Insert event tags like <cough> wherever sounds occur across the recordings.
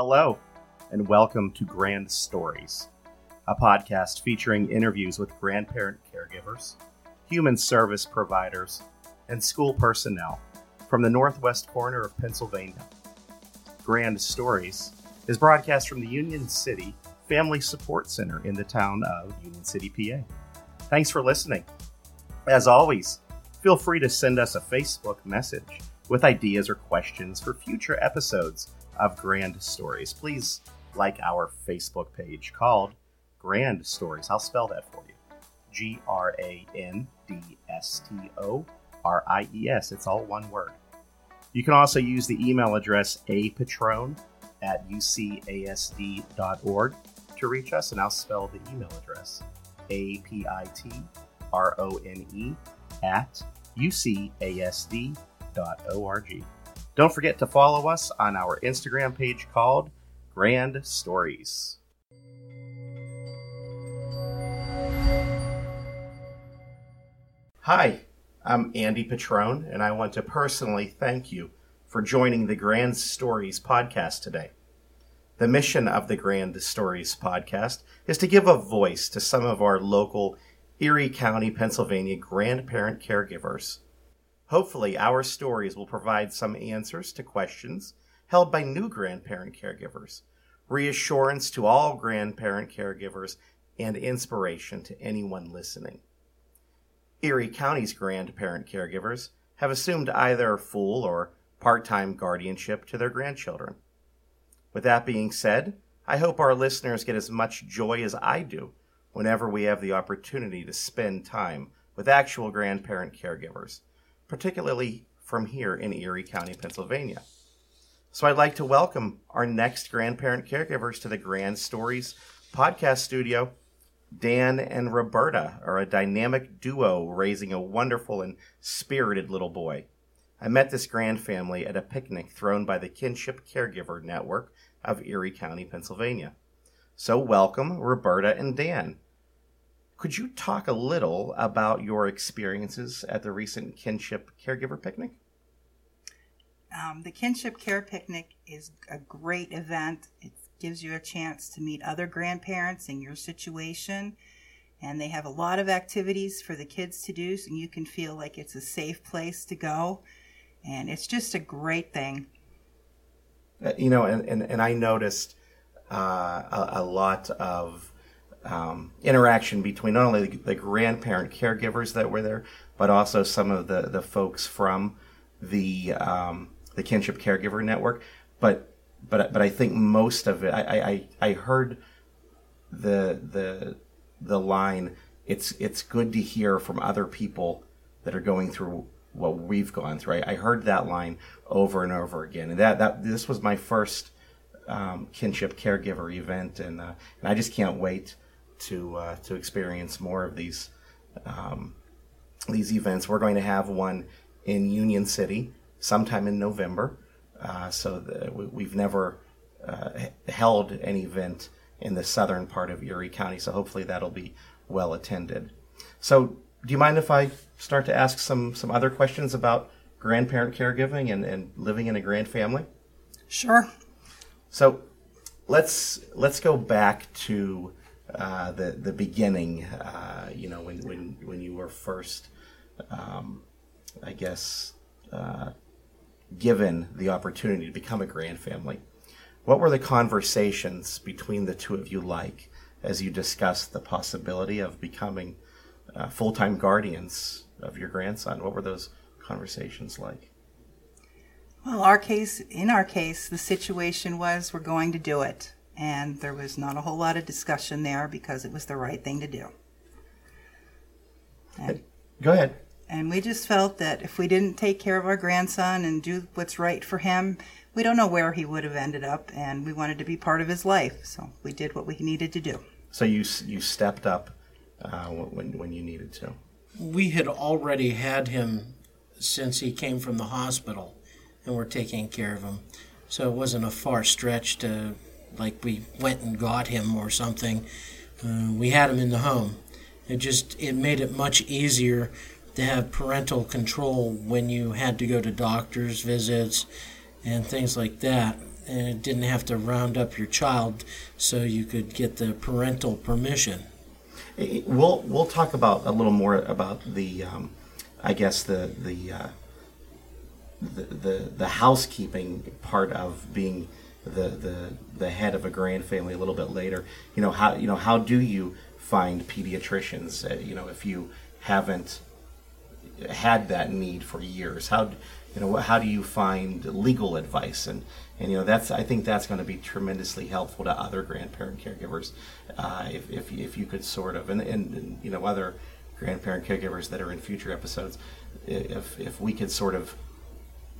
Hello, and welcome to Grand Stories, a podcast featuring interviews with grandparent caregivers, human service providers, and school personnel from the northwest corner of Pennsylvania. Grand Stories is broadcast from the Union City Family Support Center in the town of Union City, PA. Thanks for listening. As always, feel free to send us a Facebook message with ideas or questions for future episodes of Grand Stories. Please like our Facebook page called Grand Stories. I'll spell that for you G R A N D S T O R I E S. It's all one word. You can also use the email address apitrone at ucasd.org to reach us, and I'll spell the email address A P I T R O N E at ucasd.org. Don't forget to follow us on our Instagram page called Grand Stories. Hi, I'm Andy Pitrone, and I want to personally thank you for joining the Grand Stories podcast today. The mission of the Grand Stories podcast is to give a voice to some of our local Erie County, Pennsylvania grandparent caregivers. Hopefully, our stories will provide some answers to questions held by new grandparent caregivers, reassurance to all grandparent caregivers, and inspiration to anyone listening. Erie County's grandparent caregivers have assumed either full or part time guardianship to their grandchildren. With that being said, I hope our listeners get as much joy as I do whenever we have the opportunity to spend time with actual grandparent caregivers, particularly from here in Erie County, Pennsylvania. So I'd like to welcome our next grandparent caregivers to the Grand Stories podcast studio. Dan and Roberta are a dynamic duo raising a wonderful and spirited little boy. I met this grand family at a picnic thrown by the Kinship Caregiver Network of Erie County, Pennsylvania. So, welcome, Roberta and Dan. Could you talk a little about your experiences at the recent Kinship Caregiver Picnic? Um, the Kinship Care Picnic is a great event. It gives you a chance to meet other grandparents in your situation, and they have a lot of activities for the kids to do, so you can feel like it's a safe place to go, and it's just a great thing. Uh, you know, and, and, and I noticed uh, a, a lot of um, interaction between not only the, the, grandparent caregivers that were there, but also some of the, the folks from the um, the kinship caregiver network. But but but I think most of it, I I, I heard the the the line. It's it's good to hear from other people that are going through what we've gone through. I, I heard that line over and over again, and that that this was my first um, kinship caregiver event, and uh, and I just can't wait to uh, to experience more of these um, these events. We're going to have one in Union City sometime in November. Uh, so the, we, have never uh, held an event in the southern part of Erie County. So hopefully that'll be well attended. So do you mind if I start to ask some some other questions about grandparent caregiving and, and living in a grand family? Sure. So let's let's go back to uh, the the beginning. Uh, you know, when when when you were first, um, I guess, uh, given the opportunity to become a grand family. What were the conversations between the two of you like as you discussed the possibility of becoming uh, full time guardians of your grandson? What were those conversations like? Well, our case, in our case, the situation was we're going to do it and there was not a whole lot of discussion there because it was the right thing to do. And, Go ahead. And we just felt that if we didn't take care of our grandson and do what's right for him, we don't know where he would have ended up, and we wanted to be part of his life, so we did what we needed to do. So you you stepped up uh, when when you needed to. We had already had him since he came from the hospital, and we're taking care of him. So it wasn't a far stretch to like we went and got him or something. Uh, we had him in the home. It just it made it much easier to have parental control when you had to go to doctor's visits and things like that. and it didn't have to round up your child so you could get the parental permission. We'll we'll talk about a little more about the, um, I guess the the, uh, the the the housekeeping part of being the, the the head of a grand family a little bit later. You know how you know how do you find pediatricians? Uh, you know if you haven't had that need for years, how you know how do you find legal advice and and you know that's I think that's going to be tremendously helpful to other grandparent caregivers uh, if, if if you could sort of and, and, and you know other grandparent caregivers that are in future episodes if if we could sort of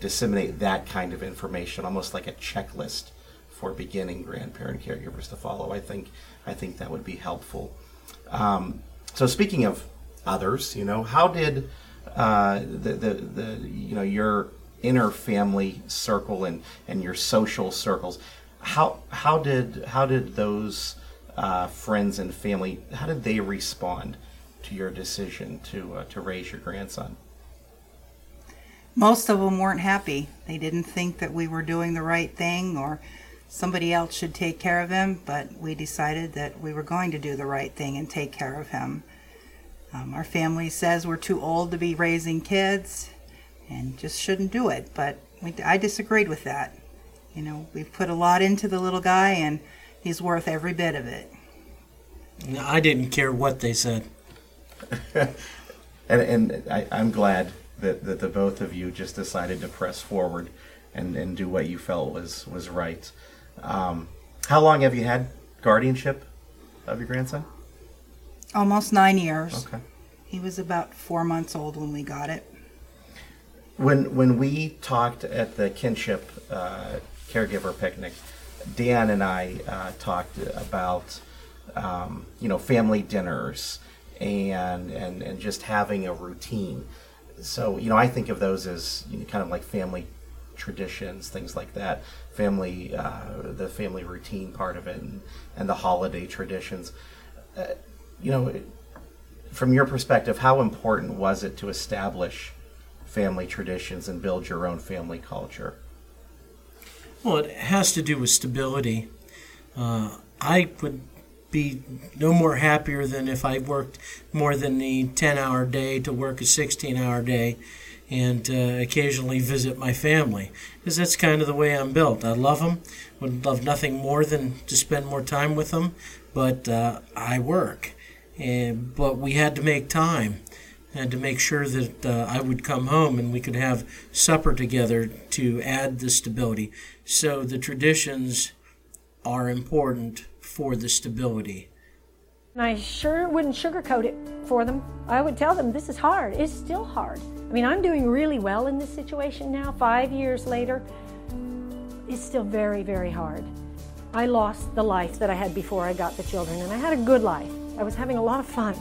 disseminate that kind of information almost like a checklist for beginning grandparent caregivers to follow I think I think that would be helpful um, so speaking of others you know how did uh, the, the the you know your inner family circle and, and your social circles. How how did how did those uh, friends and family how did they respond to your decision to uh, to raise your grandson? Most of them weren't happy. They didn't think that we were doing the right thing or somebody else should take care of him, but we decided that we were going to do the right thing and take care of him. Um, our family says we're too old to be raising kids, and just shouldn't do it. But we, I disagreed with that. You know, we've put a lot into the little guy, and he's worth every bit of it. I didn't care what they said. <laughs> and and I, am glad that, that the both of you just decided to press forward and, and do what you felt was, was right. Um, how long have you had guardianship of your grandson? Almost nine years. Okay. He was about four months old when we got it when when we talked at the kinship uh, caregiver picnic, Dan and I uh, talked about um, you know family dinners and and and just having a routine. So you know I think of those as you know, kind of like family traditions, things like that. Family, uh, the family routine part of it, and, and the holiday traditions. Uh, you know, from your perspective, how important was it to establish? family traditions and build your own family culture? Well, it has to do with stability. Uh, I would be no more happier than if I worked more than the 10 hour day to work a 16 hour day and uh, occasionally visit my family because that's kind of the way I'm built. I love them, would love nothing more than to spend more time with them, but uh, I work. And, but we had to make time and to make sure that uh, I would come home and we could have supper together to add the stability. So the traditions are important for the stability. I sure wouldn't sugarcoat it for them. I would tell them this is hard. It's still hard. I mean, I'm doing really well in this situation now, five years later. It's still very, very hard. I lost the life that I had before I got the children, and I had a good life. I was having a lot of fun.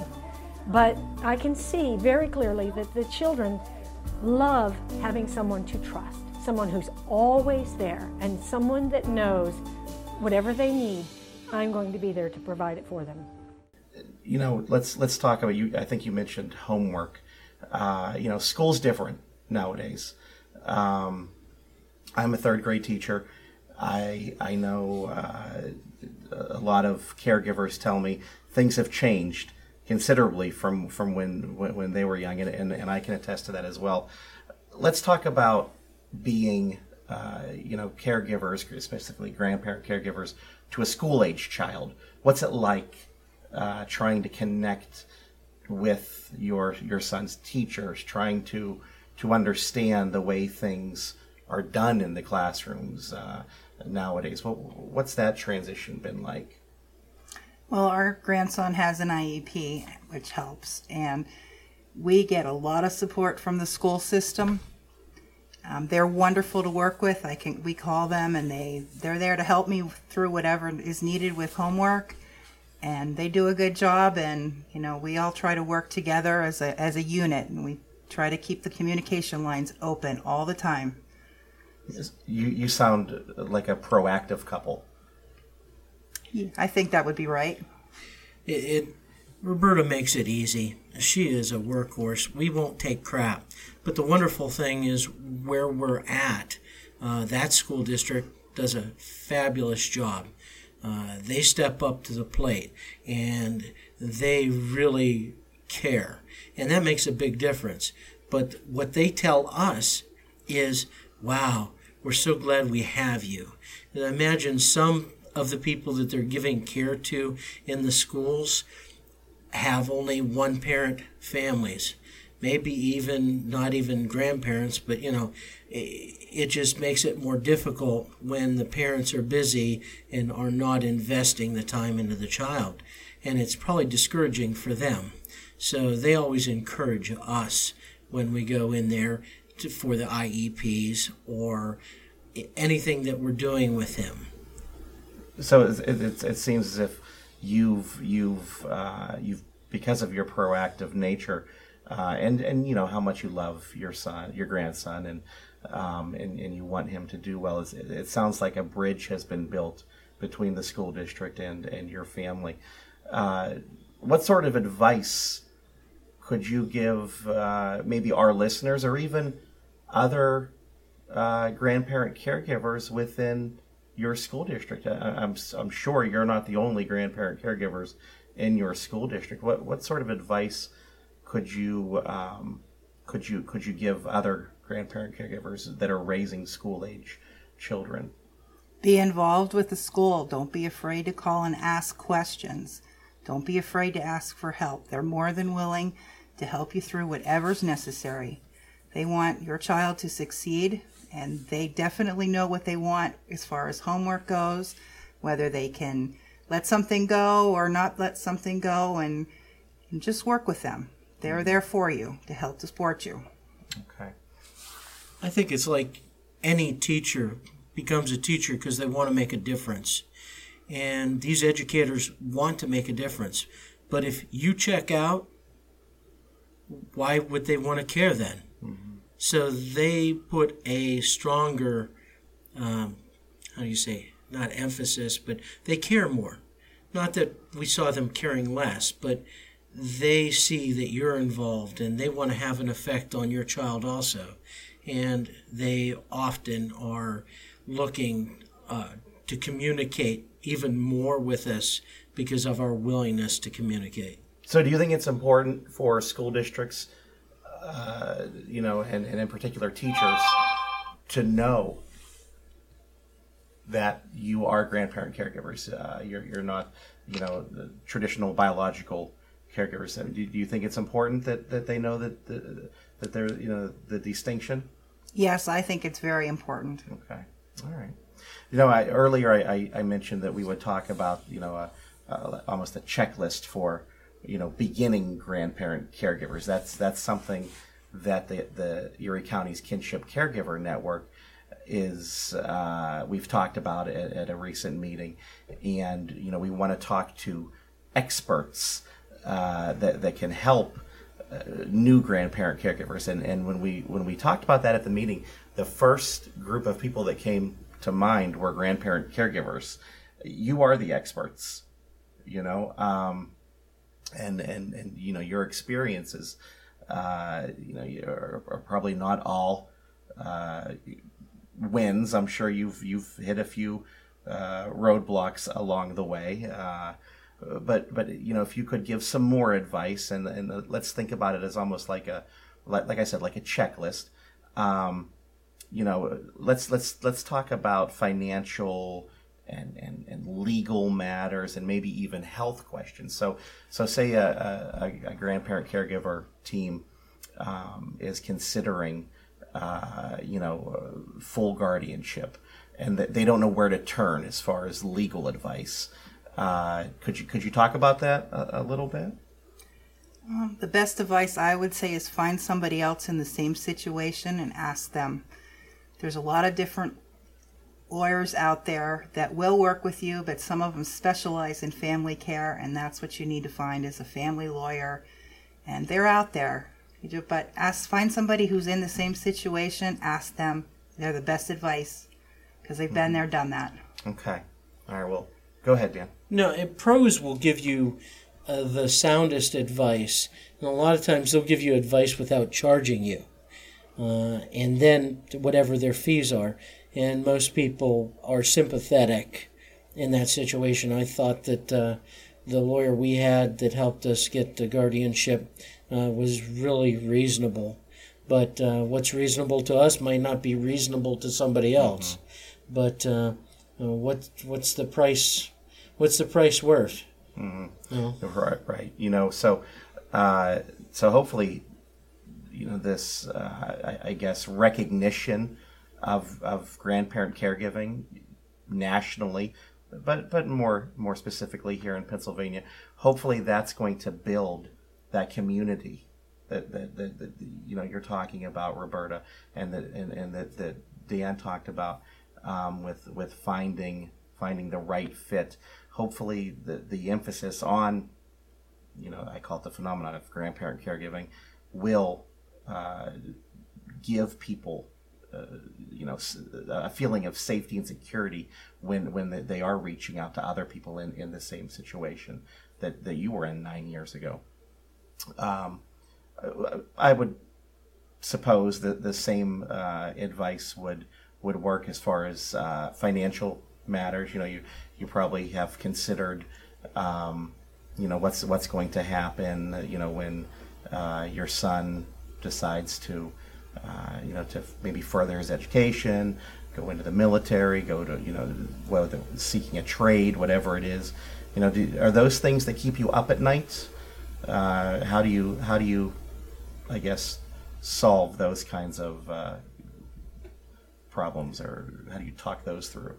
But I can see very clearly that the children love having someone to trust, someone who's always there, and someone that knows whatever they need, I'm going to be there to provide it for them. You know, let's let's talk about you. I think you mentioned homework. Uh, you know, school's different nowadays. Um, I'm a third grade teacher. I I know uh, a lot of caregivers tell me things have changed considerably from from when when, they were young, and, and, and I can attest to that as well. Let's talk about being, uh, you know, caregivers, specifically grandparent caregivers, to a school age child. What's it like uh, trying to connect with your your son's teachers, trying to to understand the way things are done in the classrooms uh, nowadays? What, what's that transition been like? Well, our grandson has an IEP, which helps, and we get a lot of support from the school system. Um, they're wonderful to work with. I can we call them, and they they're there to help me through whatever is needed with homework, and they do a good job. And you know, we all try to work together as a as a unit, and we try to keep the communication lines open all the time. You you sound like a proactive couple. I think that would be right. It, it, Roberta makes it easy. She is a workhorse. We won't take crap. But the wonderful thing is where we're at. Uh, that school district does a fabulous job. Uh, they step up to the plate and they really care. And that makes a big difference. But what they tell us is, wow, we're so glad we have you. And imagine some of the people that they're giving care to in the schools have only one parent families maybe even not even grandparents, but you know, it just makes it more difficult when the parents are busy and are not investing the time into the child. And it's probably discouraging for them. So they always encourage us when we go in there to, for the IEPs or anything that we're doing with him. So it, it, it seems as if you've you've uh, you've because of your proactive nature uh, and and you know how much you love your son, your grandson, and um, and, and you want him to do well. It, it sounds like a bridge has been built between the school district and and your family. Uh, what sort of advice could you give uh, maybe our listeners or even other uh, grandparent caregivers within your school district? I, I'm I'm sure you're not the only grandparent caregivers in your school district. What what sort of advice could you um, could you could you give other grandparent caregivers that are raising school age children? Be involved with the school. Don't be afraid to call and ask questions. Don't be afraid to ask for help. They're more than willing to help you through whatever's necessary. They want your child to succeed, and they definitely know what they want as far as homework goes, whether they can let something go or not let something go, and, and just work with them. They're there for you to help to support you. Okay. I think it's like any teacher becomes a teacher because they want to make a difference. And these educators want to make a difference. But if you check out, why would they want to care then? Mm-hmm. So they put a stronger, um, how do you say, not emphasis, but they care more. Not that we saw them caring less, but they see that you're involved and they want to have an effect on your child also. And they often are looking uh, to communicate even more with us because of our willingness to communicate. So, do you think it's important for school districts, uh, you know, and, and in particular teachers, to know that you are grandparent caregivers? Uh, you're, you're not, you know, the traditional biological caregivers. Do, do you think it's important that, that they know that the, that they're you know the distinction? Yes, I think it's very important. Okay, all right. You know, I, earlier I, I, I, mentioned that we would talk about you know a, a, almost a checklist for you know beginning grandparent caregivers. That's that's something that the the Erie County's Kinship Caregiver Network is uh, we've talked about at, at a recent meeting, and you know we want to talk to experts uh, that that can help uh, new grandparent caregivers. And and when we when we talked about that at the meeting, the first group of people that came to mind were grandparent caregivers. You are the experts, you know, um, and and and you know your experiences. Uh, you know, are, are, probably not all uh, wins. I'm sure you've you've hit a few uh, roadblocks along the way. But but you know if you could give some more advice and and uh, let's think about it as almost like a like, like I said like a checklist. Um, you know let's let's let's talk about financial and, and, and legal matters and maybe even health questions. So so say a, a, a grandparent caregiver team um, is considering uh, you know full guardianship and that they don't know where to turn as far as legal advice uh, could you could you talk about that a, a little bit? Um, the best advice I would say is find somebody else in the same situation and ask them. There's a lot of different lawyers out there that will work with you, but some of them specialize in family care, and that's what you need to find is a family lawyer. And they're out there. But ask, find somebody who's in the same situation. Ask them. They're the best advice because they've been mm-hmm. there, done that. Okay. All right. Well, go ahead, Dan. No, pros will give you uh, the soundest advice, and a lot of times they'll give you advice without charging you, uh, and then whatever their fees are. and most people are sympathetic in that situation. I thought that uh, the lawyer we had that helped us get the guardianship uh, was really reasonable. But uh, what's reasonable to us might not be reasonable to somebody else. Mm-hmm. But uh, what what's the price? What's the price worth? Mm-hmm. You know? Right, right. You know, so uh, so hopefully, you know, this uh, I, I guess recognition of of grandparent caregiving nationally but but more more specifically here in Pennsylvania, hopefully that's going to build that community that that, that, that you know you're talking about Roberta and that and, and that, that Dan talked about um, with with finding finding the right fit. Hopefully the the emphasis on you know I call it the phenomenon of grandparent caregiving will uh, give people uh, you know a feeling of safety and security when when they are reaching out to other people in, in the same situation that, that you were in nine years ago. Um, I would suppose that the same uh, advice would would work as far as uh, financial matters. You know, you you probably have considered, um, you know, what's what's going to happen. You know, when uh, your son decides to uh, you know, to maybe further his education, go into the military, go to, you know, whether seeking a trade, whatever it is. You know, do, are those things that keep you up at night? Uh, how do you, how do you, I guess, solve those kinds of uh, problems, or how do you talk those through?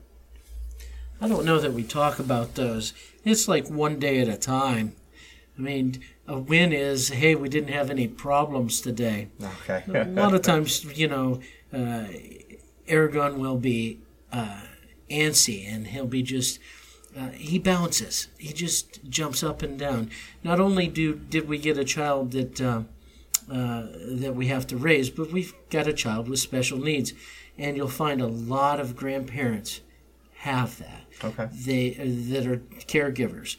I don't know that we talk about those. It's like one day at a time. I mean, a win is, hey, we didn't have any problems today. Okay. a lot of times, you know, uh, Aragon will be uh, antsy and he'll be just. Uh, he bounces. He just jumps up and down. Not only do did we get a child that uh, uh, that we have to raise, but we've got a child with special needs, and you'll find a lot of grandparents have that. Okay. They that are caregivers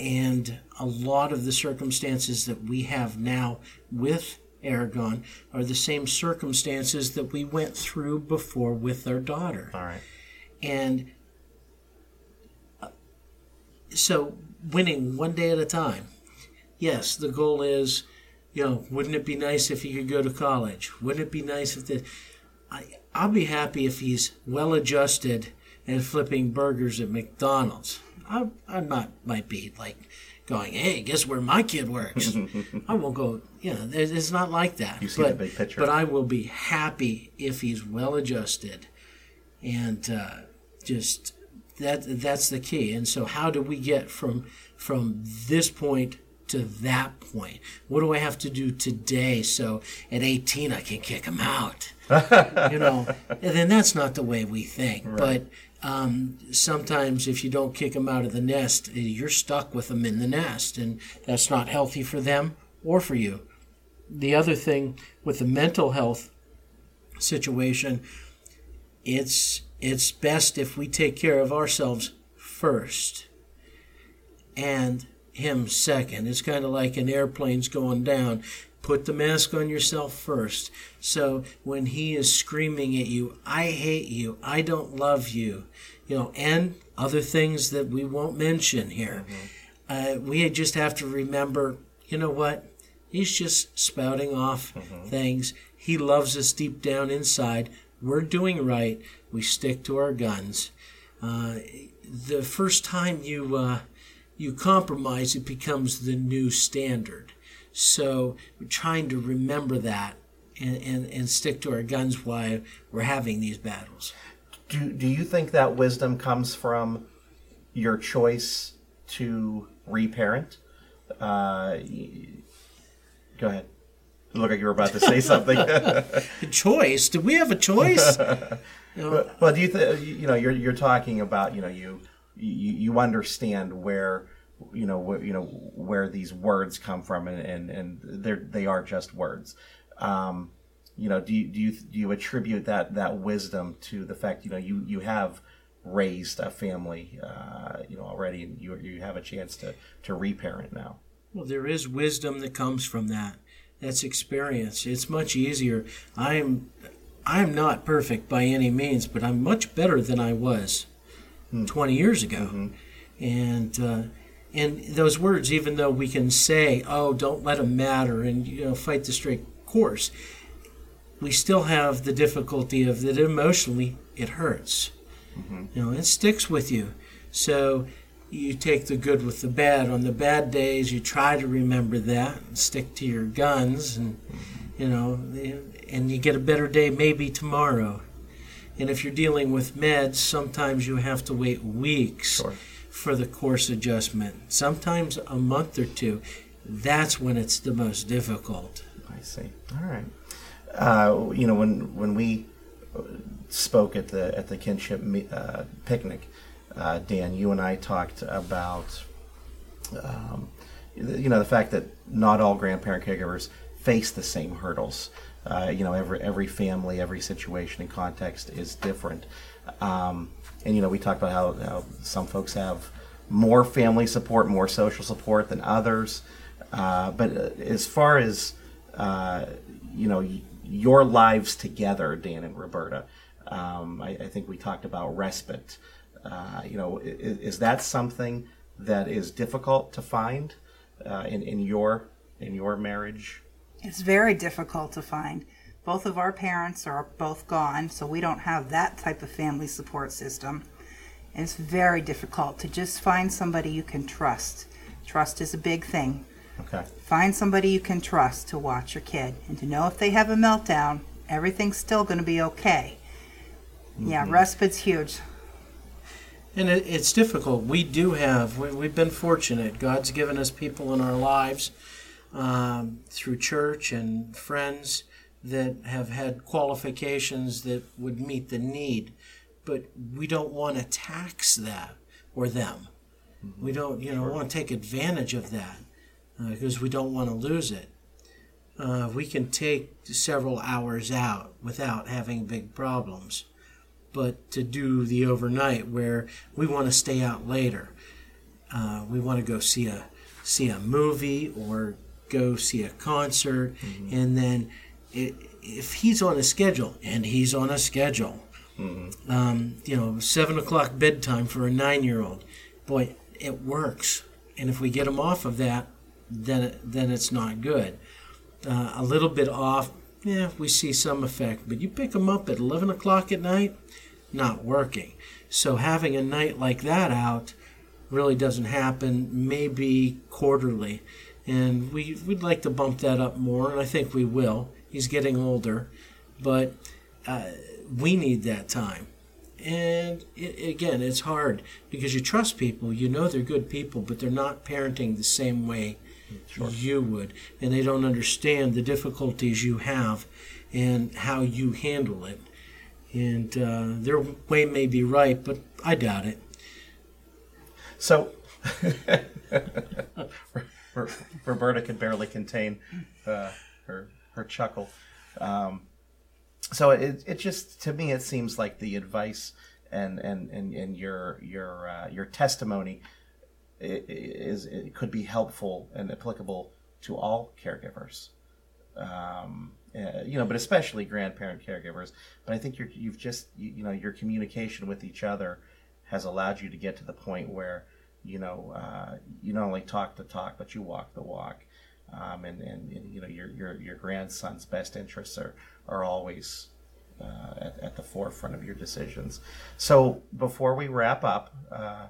and a lot of the circumstances that we have now with Aragon are the same circumstances that we went through before with our daughter. All right. And uh, so winning one day at a time. Yes, the goal is, you know, wouldn't it be nice if he could go to college? Wouldn't it be nice if the I, I'll be happy if he's well adjusted and flipping burgers at McDonald's. I, I not might be like going, hey, guess where my kid works? <laughs> I won't go. You know, it's not like that. You see but, the big picture. But I will be happy if he's well adjusted, and uh, just that that's the key. And so, how do we get from from this point to that point? What do I have to do today so at 18 I can kick him out? <laughs> you know, and then that's not the way we think. Right. But um, sometimes if you don't kick them out of the nest, you're stuck with them in the nest, and that's not healthy for them or for you. The other thing with the mental health situation, it's it's best if we take care of ourselves first and him second. It's kind of like an airplane's going down. Put the mask on yourself first. So when he is screaming at you, I hate you, I don't love you, you know, and other things that we won't mention here, mm-hmm. uh, we just have to remember, you know what? He's just spouting off mm-hmm. things. He loves us deep down inside. We're doing right. We stick to our guns. Uh, the first time you uh, you compromise, it becomes the new standard. So we're trying to remember that and, and, and stick to our guns while we're having these battles. Do, do you think that wisdom comes from your choice to reparent? Uh, go ahead. Look like you were about to say something. <laughs> choice? Do we have a choice? <laughs> well, well, do you think you know you're you're talking about you know you you, you understand where you know where, you know where these words come from and and, and they're they are just words. Um, you know do you, do you do you attribute that that wisdom to the fact you know you you have raised a family uh, you know already and you you have a chance to to reparent now? Well there is wisdom that comes from that. That's experience. It's much easier. I'm I'm not perfect by any means, but I'm much better than I was 20 years ago. And uh, and those words, even though we can say, "Oh, don't let them matter," and you know, fight the straight course, we still have the difficulty of that emotionally it hurts. Mm-hmm. You know, it sticks with you. So you take the good with the bad. On the bad days, you try to remember that and stick to your guns, and mm-hmm. you know, and you get a better day maybe tomorrow. And if you're dealing with meds, sometimes you have to wait weeks Sure. For the course adjustment. Sometimes a month or two. That's when it's the most difficult. I see. All right. Uh, you know, when when we spoke at the at the kinship uh, picnic, uh, Dan, you and I talked about, um, you know, the fact that not all grandparent caregivers face the same hurdles. Uh, you know, every every family, every situation and context is different. Um, and you know, we talked about how, how some folks have more family support, more social support than others. Uh, but uh, as far as uh, you know, your lives together, Dan and Roberta, um, I, I think we talked about respite. Uh, you know, is, is that something that is difficult to find uh, in in your in your marriage? It's very difficult to find. Both of our parents are both gone, so we don't have that type of family support system. And it's very difficult to just find somebody you can trust. Trust is a big thing. Okay. Find somebody you can trust to watch your kid and to know if they have a meltdown, everything's still going to be okay. Yeah, respite's huge. And it, it's difficult. We do have, we, we've been fortunate. God's given us people in our lives um, through church and friends that have had qualifications that would meet the need. But we don't want to tax that or them. We don't, you know, want to take advantage of that because we don't want to lose it. Uh, we can take several hours out without having big problems but to do the overnight where we want to stay out later. Uh, we want to go see a see a movie or go see a concert, and then if he's on a schedule, and he's on a schedule, um, you know, seven o'clock bedtime for a nine-year-old, boy, it works. And if we get him off of that, then then it's not good. Uh, a little bit off, yeah, we see some effect. But you pick them up at eleven o'clock at night, not working. So having a night like that out really doesn't happen. Maybe quarterly, and we we'd like to bump that up more, and I think we will. He's getting older, but uh, we need that time. And it, again, it's hard because you trust people. You know they're good people, but they're not parenting the same way you would, and they don't understand the difficulties you have and how you handle it. And uh, their way may be right, but I doubt it. So, <laughs> Roberta could barely contain uh, her her chuckle. Um, so it it just to me it seems like the advice and and and, and your your uh, your testimony is it could be helpful and applicable to all caregivers. Um, uh, you know, but especially grandparent caregivers. But I think you're, you've just, you, you know, your communication with each other has allowed you to get to the point where, you know, uh, you not only talk the talk, but you walk the walk. Um, and, and, and, you know, your, your, your grandson's best interests are, are always uh, at, at the forefront of your decisions. So before we wrap up, uh,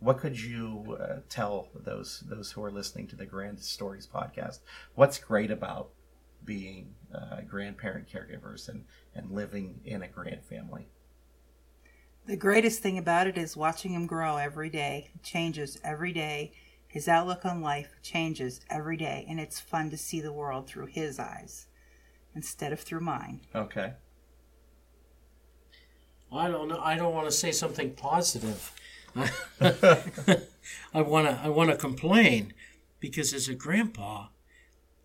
what could you uh, tell those those who are listening to the Grand Stories podcast? What's great about being uh, grandparent caregivers and, and living in a grand family? The greatest thing about it is watching him grow every day. It changes every day. His outlook on life changes every day, and it's fun to see the world through his eyes instead of through mine. Okay. I don't know. I don't want to say something positive. <laughs> I want to. I want to complain because as a grandpa,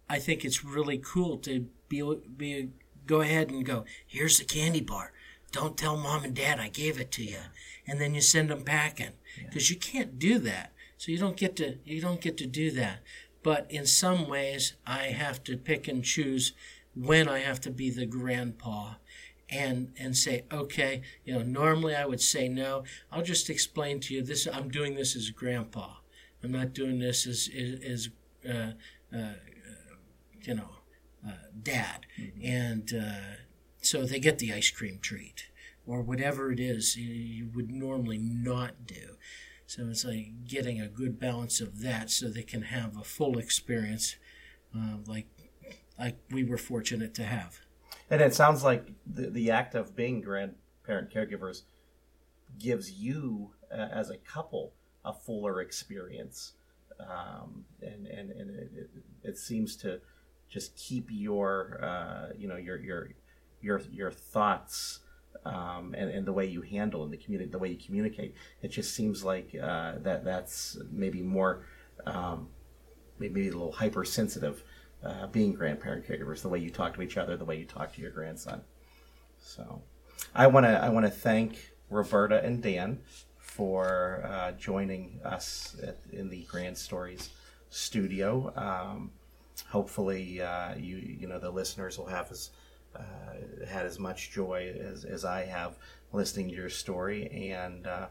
I think it's really cool to be be go ahead and go. Here's the candy bar. Don't tell mom and dad I gave it to you, and then you send them packing because you can't do that. So you don't get to you don't get to do that. But in some ways, I have to pick and choose when I have to be the grandpa and and say, okay, you know, normally I would say no. I'll just explain to you this. I'm doing this as grandpa. I'm not doing this as as, as uh, uh, you know, uh, dad. Mm-hmm. And uh, so they get the ice cream treat or whatever it is you would normally not do. So it's like getting a good balance of that so they can have a full experience uh, like like we were fortunate to have. And it sounds like the, the act of being grandparent caregivers gives you, uh, as a couple, a fuller experience. Um, and and, and it, it, it, seems to just keep your, uh, you know, your, your, your, your thoughts um, and, and the way you handle and the community, the way you communicate. It just seems like uh, that that's maybe more, um, maybe a little hypersensitive uh, being grandparent caregivers, the way you talk to each other, the way you talk to your grandson. So, I want to I want to thank Roberta and Dan for uh, joining us at, in the Grand Stories studio. Um, hopefully, uh, you you know the listeners will have as uh, had as much joy as, as I have listening to your story. And uh,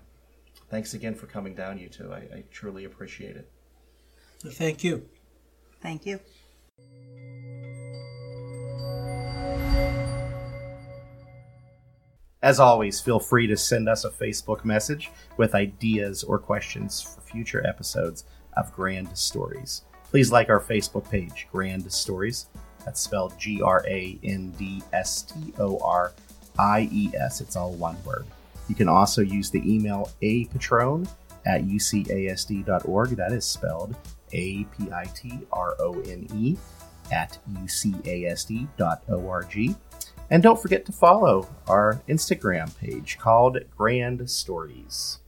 thanks again for coming down, you two. I, I truly appreciate it. Thank you. Thank you. As always, feel free to send us a Facebook message with ideas or questions for future episodes of Grand Stories. Please like our Facebook page, Grand Stories. That's spelled G R A N D S T O R I E S. It's all one word. You can also use the email apitrone at ucasd.org. That is spelled A P I T R O N E at ucasd.org. And don't forget to follow our Instagram page called Grand Stories.